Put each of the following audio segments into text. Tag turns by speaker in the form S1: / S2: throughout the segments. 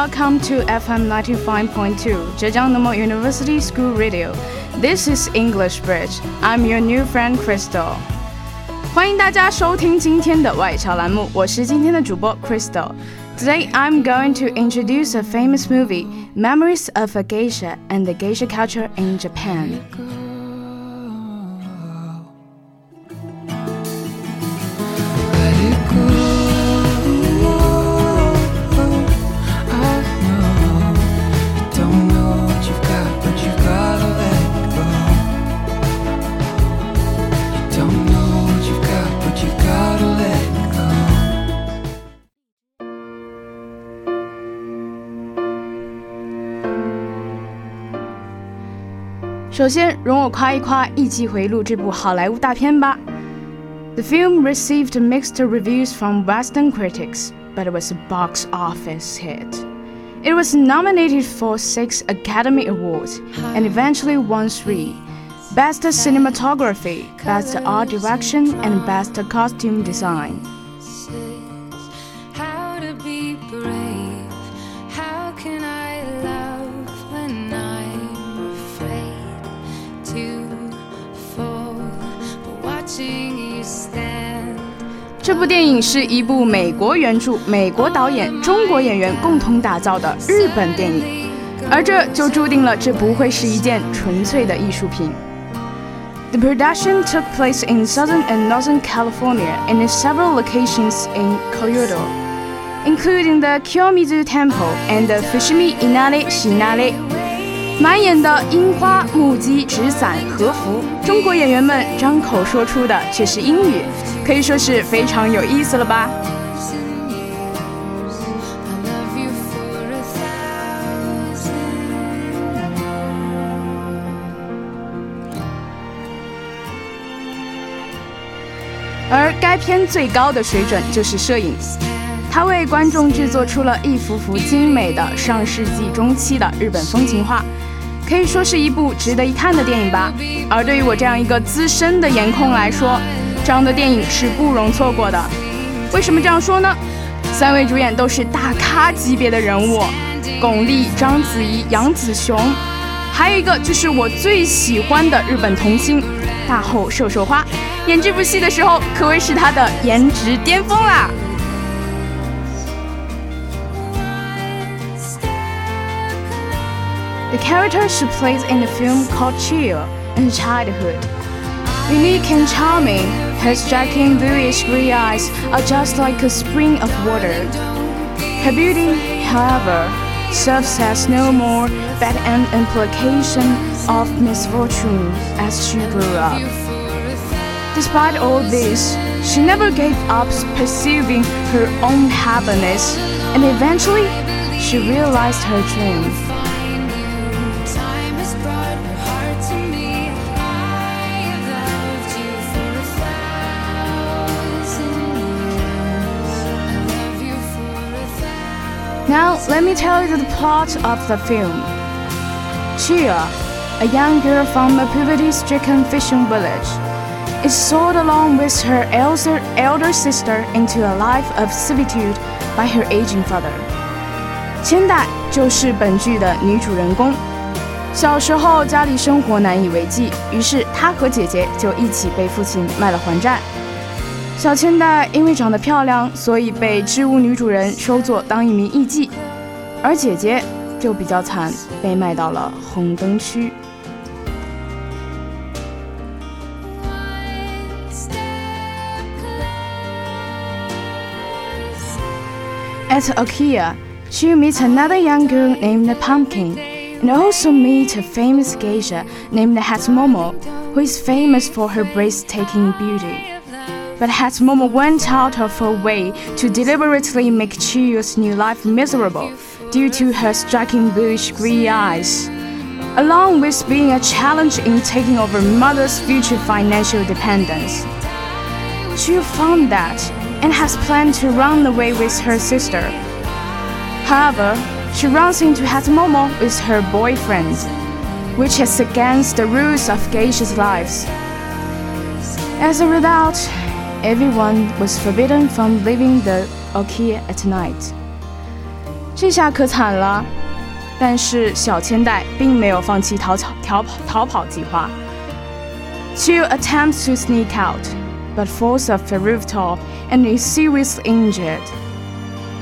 S1: welcome to FM 95.2 Zhejiang Normal University School Radio. This is English Bridge. I'm your new friend Crystal. 欢迎大家收听今天的外侨栏目，我是今天的主播 Crystal。Today I'm going to introduce a famous movie, Memories of a Geisha and the Geisha Culture in Japan. 首先，容我夸一夸《艺伎回路》这部好莱坞大片吧。The film received mixed reviews from Western critics, but it was a box office hit. It was nominated for six Academy Awards and eventually won three Best Cinematography, Best Art Direction, and Best Costume Design. 这部电影是一部美国原著、美国导演、中国演员共同打造的日本电影，而这就注定了这不会是一件纯粹的艺术品。The production took place in Southern and Northern California and in several locations in Kyoto, including the Kiyomizu Temple and the Fushimi Inari Shinare. 满眼的樱花、木屐、纸伞、和服，中国演员们张口说出的却是英语，可以说是非常有意思了吧？而该片最高的水准就是摄影，它为观众制作出了一幅幅精美的上世纪中期的日本风情画。可以说是一部值得一看的电影吧。而对于我这样一个资深的颜控来说，这样的电影是不容错过的。为什么这样说呢？三位主演都是大咖级别的人物，巩俐、章子怡、杨紫琼，还有一个就是我最喜欢的日本童星大后瘦瘦花，演这部戏的时候可谓是她的颜值巅峰啦。The character she plays in the film called Chiyo in childhood. Unique and charming, her striking bluish grey eyes are just like a spring of water. Her beauty, however, serves as no more but an implication of misfortune as she grew up. Despite all this, she never gave up pursuing her own happiness, and eventually, she realized her dream. Now, let me tell you the plot of the film. Chiyo, a young girl from a poverty stricken fishing village, is sold along with her elder, elder sister into a life of servitude by her aging father. 千代就是本剧的女主人公。小时候家里生活难以为继，于是她和姐姐就一起被父亲卖了还债。小千代因为长得漂亮，所以被织物女主人收作当一名艺妓，而姐姐就比较惨，被卖到了红灯区。At Okia, she meets another young girl named Pumpkin, and also meets a famous geisha named Hatsumomo, who is famous for her breathtaking beauty but Hatsumomo went out of her way to deliberately make Chiyo's new life miserable due to her striking bluish grey eyes, along with being a challenge in taking over mother's future financial dependence. Chiyo found that and has planned to run away with her sister. However, she runs into Hatsumomo with her boyfriend, which is against the rules of geishas' lives. As a result, everyone was forbidden from leaving the Okiya at night. night。这下可惨了，但是小千代并没有放弃逃逃逃逃跑计划。Two attempts to sneak out, but falls off the rooftop and is seriously injured。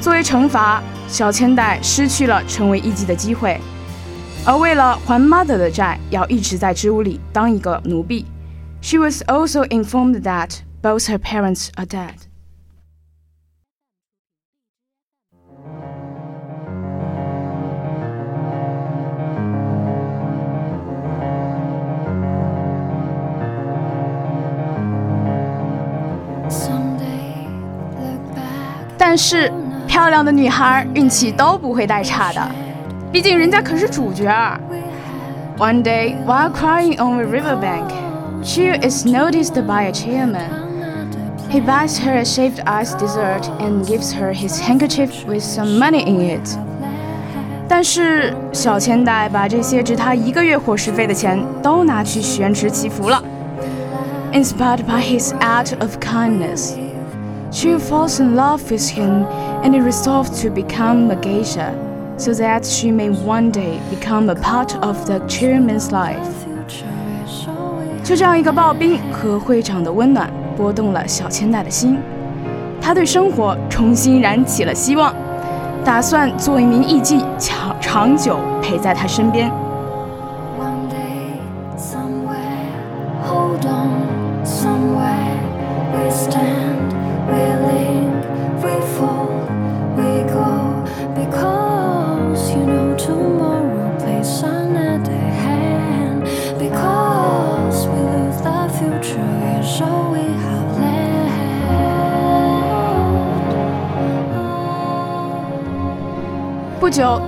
S1: 作为惩罚，小千代失去了成为艺妓的机会，而为了还 mother 的债，要一直在织屋里当一个奴婢。She was also informed that both her parents are dead. 但是，漂亮的女孩运气都不会太差的，毕竟人家可是主角。One day, while crying on the riverbank, Chiu is noticed by a chairman. He buys her a shaved ice dessert and gives her his handkerchief with some money in it. 但是小千代把这些值他一个月伙食费的钱都拿去宣旨祈福了。Inspired by his act of kindness. She falls in love with him and resolves to become a geisha, so that she may one day become a part of the chairman's life. 就这样一个刨冰和会长的温暖， 拨动了小千代的心。他对生活重新燃起了希望，打算做一名艺妓，长长久陪在他身边。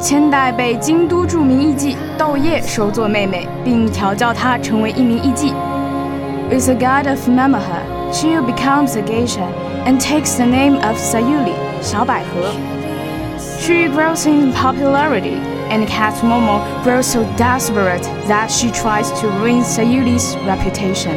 S1: 千代被京都著名艺妓豆叶收做妹妹，并调教她成为一名艺妓。With the god of Mameha, she becomes a geisha and takes the name of Sayuri, 小百合. She grows in popularity, and Cat Momo grows so desperate that she tries to ruin Sayuri's reputation.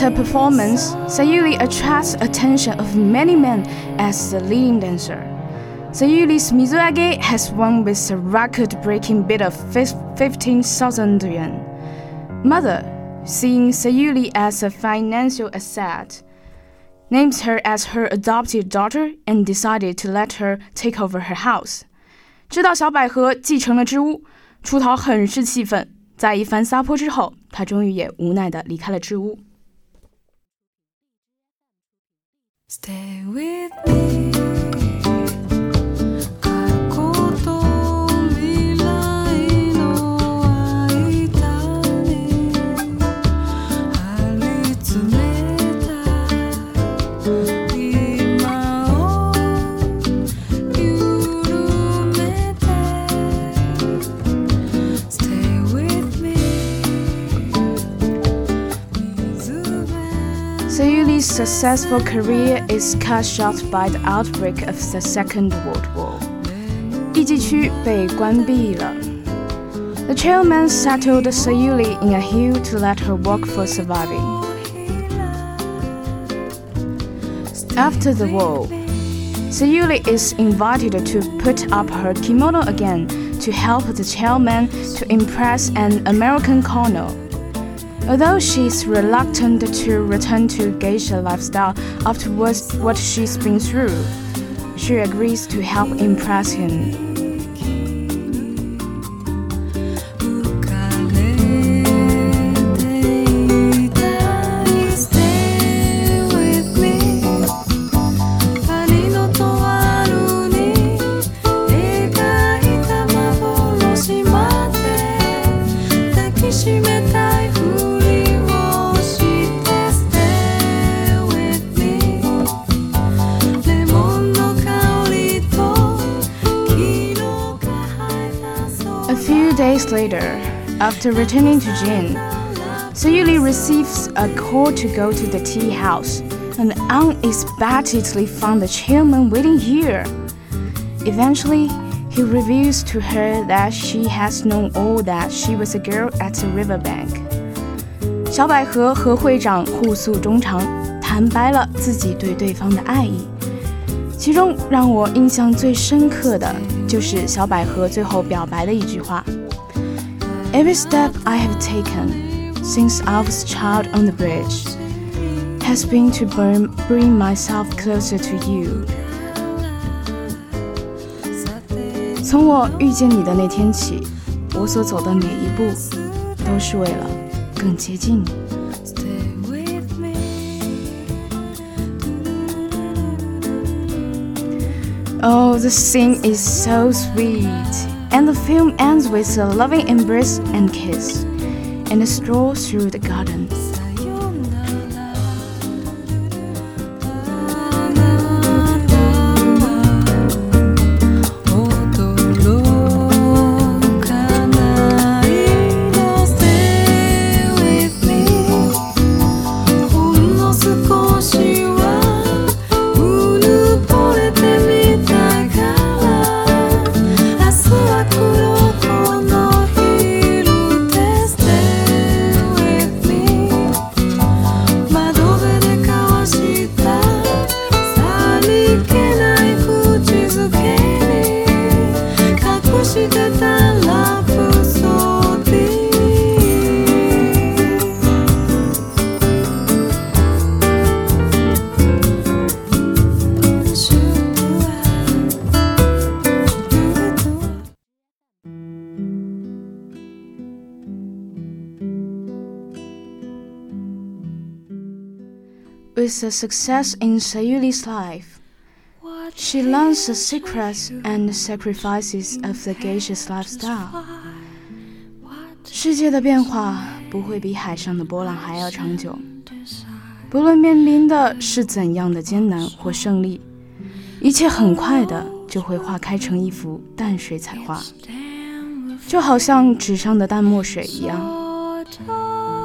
S1: her performance, Sayuri attracts attention of many men as the leading dancer. Sayuri's Mizuage has won with a record-breaking bid of 15,000 yuan. Mother, seeing Sayuri as a financial asset, names her as her adopted daughter and decided to let her take over her house. 知道小百合继承了织屋，出逃很是气愤。在一番撒泼之后，他终于也无奈地离开了织屋。 Stay with me. Sayuri's successful career is cut short by the outbreak of the Second World War. 艺伎区被关闭了. The chairman settled Sayuri in a hill to let her work for surviving. After the war, Sayuri is invited to put up her kimono again to help the chairman to impress an American colonel. Although she's reluctant to return to geisha lifestyle after what she's been through, she agrees to help impress him. After returning to Gion, Sayuri receives a call to go to the tea house and unexpectedly found the chairman waiting here. Eventually, he reveals to her that she has known all that she was a girl at the riverbank. 小百合和会长互诉衷肠，坦白了自己对对方的爱意。其中让我印象最深刻的就是小百合最后表白的一句话。：“Every step I have taken since I was a child on the bridge has been to bring bring myself closer to you。”从我遇见你的那天起，我所走的每一步，都是为了更接近你。Oh, the scene is so sweet, and the film ends with a loving embrace and kiss, and a stroll through the garden. With the success in Sayuri's life. She learns the secrets and sacrifices of the geisha's lifestyle. 世界的变化不会比海上的波浪还要长久。不论面临的是怎样的艰难或胜利，一切很快的就会化开成一幅淡水彩画，就好像纸上的淡墨水一样。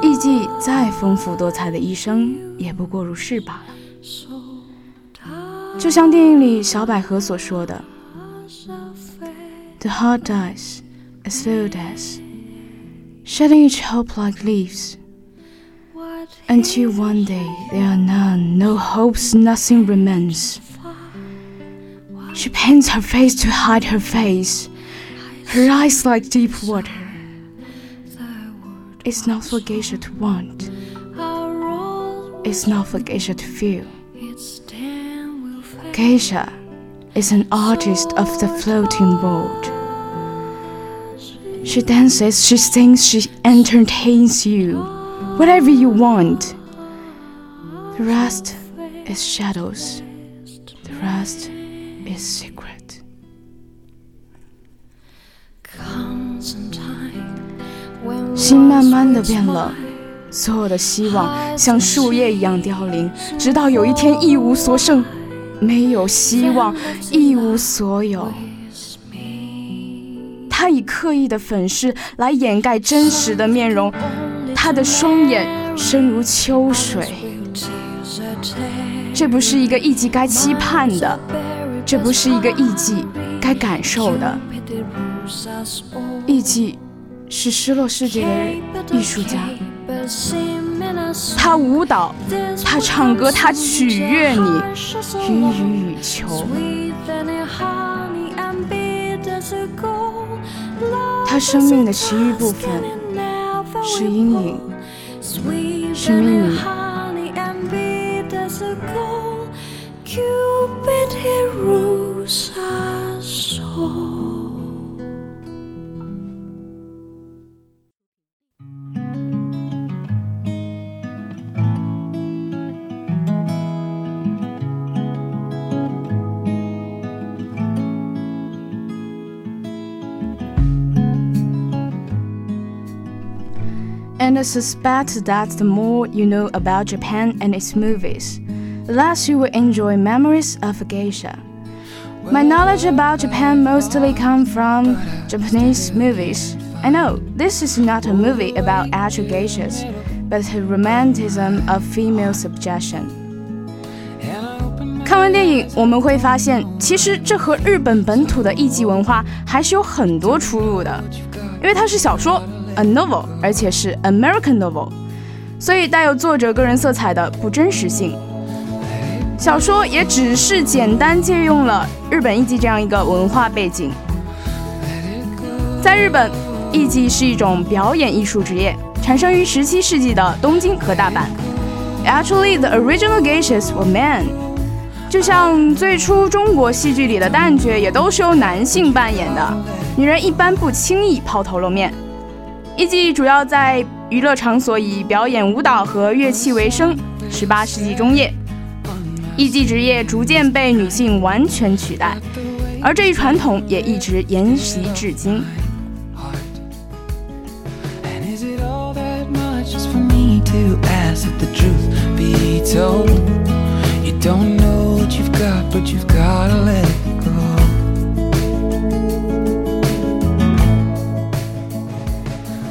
S1: 艺伎再丰富多彩的一生，也不过如是罢了。就像电影里小百合所说的：“The heart dies as slow death, shedding its hope like leaves, until one day there are none, no hopes, nothing remains. She paints her face to hide her face, her eyes like deep water.” It's not for geisha to want. It's not for geisha to feel. Geisha is an artist of the floating world. She dances, she sings, she entertains you, whatever you want. The rest is shadows. The rest is secret. 心慢慢的变冷，所有的希望像树叶一样凋零，直到有一天一无所剩，没有希望，一无所有。他以刻意的粉饰来掩盖真实的面容，他的双眼深如秋水。这不是一个艺伎该期盼的，这不是一个艺伎该感受的。艺伎。是失落世界的艺术家，他舞蹈，他唱歌，他取悦你，予予予求。他生命的其余部分是阴影，是秘密。I suspect that the more you know about Japan and its movies, the less you will enjoy memories of a geisha. My knowledge about Japan mostly comes from Japanese movies. I know this is not a movie about actual geishas, but a romanticism of female subjection. 看完电影，我们会发现，其实这和日本本土的艺伎文化还是有很多出入的，因为它是小说 ，a novel，而且是 American novel，所以带有作者个人色彩的不真实性。小说也只是简单借用了日本艺伎这样一个文化背景。在日本，艺伎是一种表演艺术职业，产生于17世纪的东京和大阪。Actually, the original geishas were men. 就像最初中国戏剧里的旦角也都是由男性扮演的，女人一般不轻易抛头露面。艺伎主要在娱乐场所以表演舞蹈和乐器为生。十八世纪中叶，艺伎职业逐渐被女性完全取代，而这一传统也一直沿袭至今。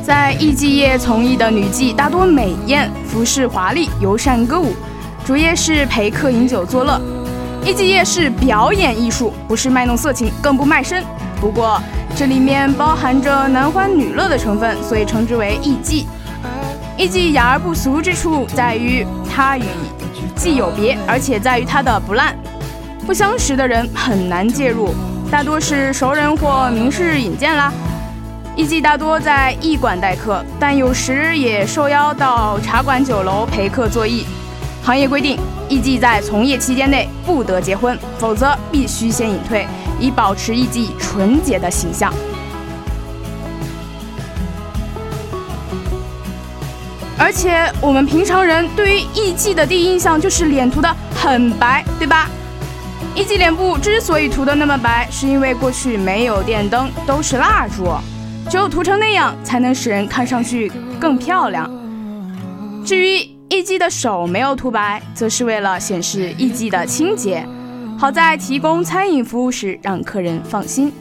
S1: 在艺伎业从艺的女妓大多美艳，服饰华丽，尤善歌舞，主业是陪客饮酒作乐。艺伎业是表演艺术，不是卖弄色情，更不卖身。不过这里面包含着男欢女乐的成分，所以称之为艺伎。艺伎雅而不俗之处在于它与既有别，而且在于它的不烂。不相识的人很难介入，大多是熟人或名士引荐啦。艺妓大多在驿馆待客，但有时也受邀到茶馆、酒楼陪客作艺。行业规定，艺妓在从业期间内不得结婚，否则必须先隐退，以保持艺妓纯洁的形象。而且，我们平常人对于艺妓的第一印象就是脸涂的很白，对吧？艺伎脸部之所以涂的那么白，是因为过去没有电灯，都是蜡烛，只有涂成那样，才能使人看上去更漂亮。至于艺伎的手没有涂白，则是为了显示艺伎的清洁，好在提供餐饮服务时让客人放心。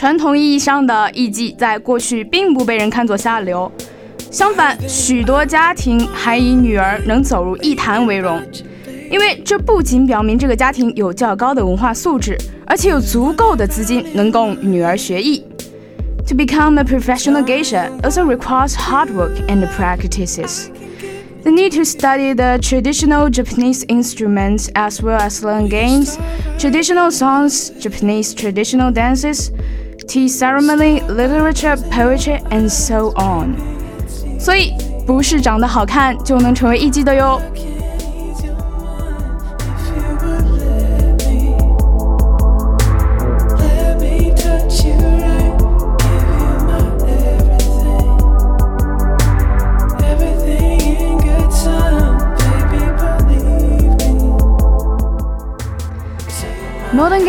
S1: 传统意义上的艺妓在过去并不被人看作下流，相反，许多家庭还以女儿能走入艺坛为荣，因为这不仅表明这个家庭有较高的文化素质，而且有足够的资金能供女儿学艺。To become a professional geisha also requires hard work and practices. The need to study the traditional Japanese instruments as well as learn games, traditional songs, Japanese traditional dances tea ceremony, literature, poetry, and so on。所以不是长得好看就能成为艺妓的哟。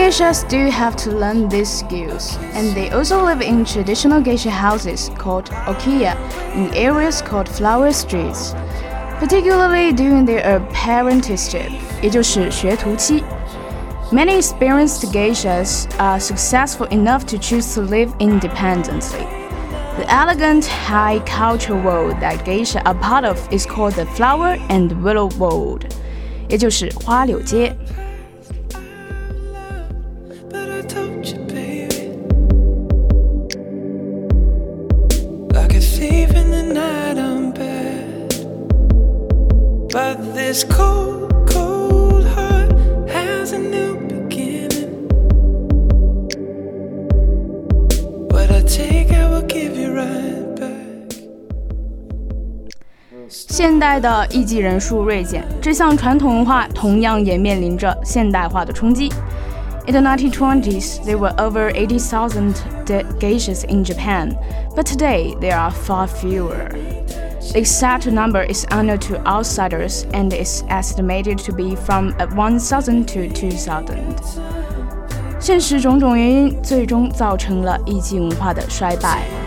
S1: geishas do have to learn these skills, and they also live in traditional geisha houses called okiya in areas called flower streets, particularly during their apprenticeship, 也就是学徒期. Many experienced geishas are successful enough to choose to live independently. The elegant high culture world that geisha are part of is called the flower and willow world, 也就是花柳街。 的艺伎人数锐减，这项传统文化同样也面临着现代化的冲击。In the 1920s, there were over 80,000 geishas in Japan, but today there are far fewer. The exact number is unknown to outsiders and is estimated to be from 1,000 to 2,000. 现实种种原因最终造成了艺伎文化的衰败。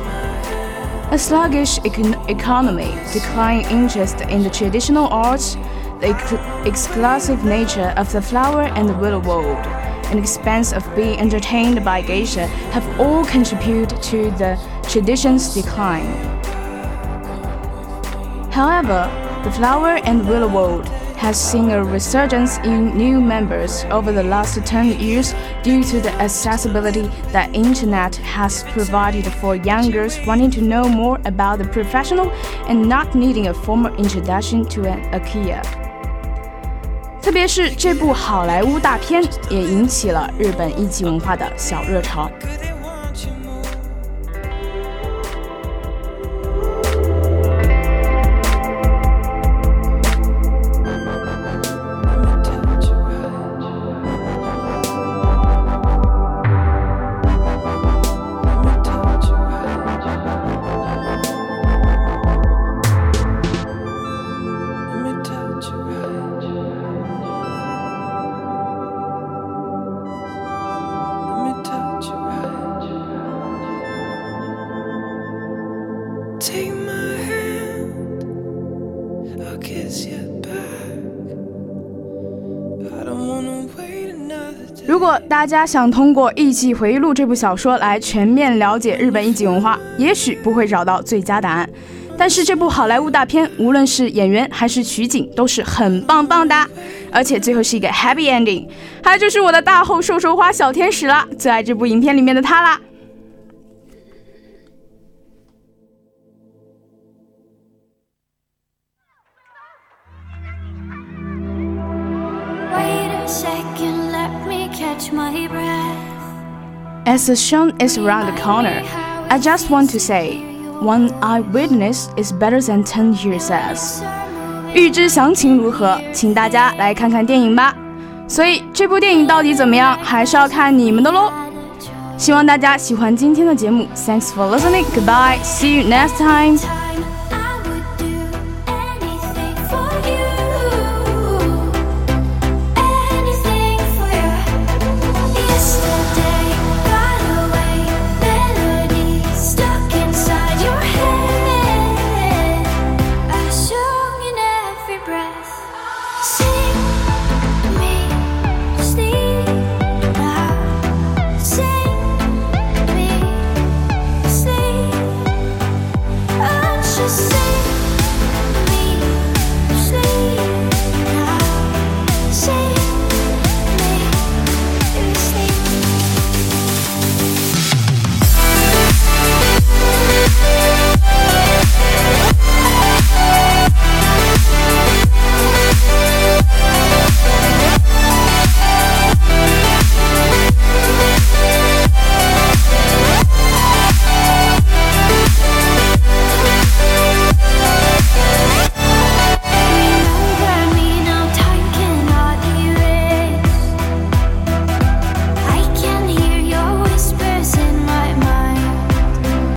S1: A sluggish econ economy, declining interest in the traditional arts, the ex exclusive nature of the flower and willow world, and expense of being entertained by geisha have all contributed to the tradition's decline. However, the flower and willow world has seen a resurgence in new members over the last 10 years due to the accessibility that internet has provided for youngers wanting to know more about the professional and not needing a formal introduction to an okiya. 特别是这部好莱坞大片也引起了日本一级文化的小热潮。如果大家想通过《艺伎回忆录》这部小说来全面了解日本艺伎文化，也许不会找到最佳答案。但是这部好莱坞大片，无论是演员还是取景，都是很棒棒的，而且最后是一个 happy ending。还有就是我的大后瘦瘦花小天使了，最爱这部影片里面的他啦。As the sun is around the corner, I just want to say, one eyewitness is better than ten hearsays. 预知详情如何，请大家来看看电影吧。所以这部电影到底怎么样，还是要看你们的喽。希望大家喜欢今天的节目。Thanks for listening. Goodbye. See you next time.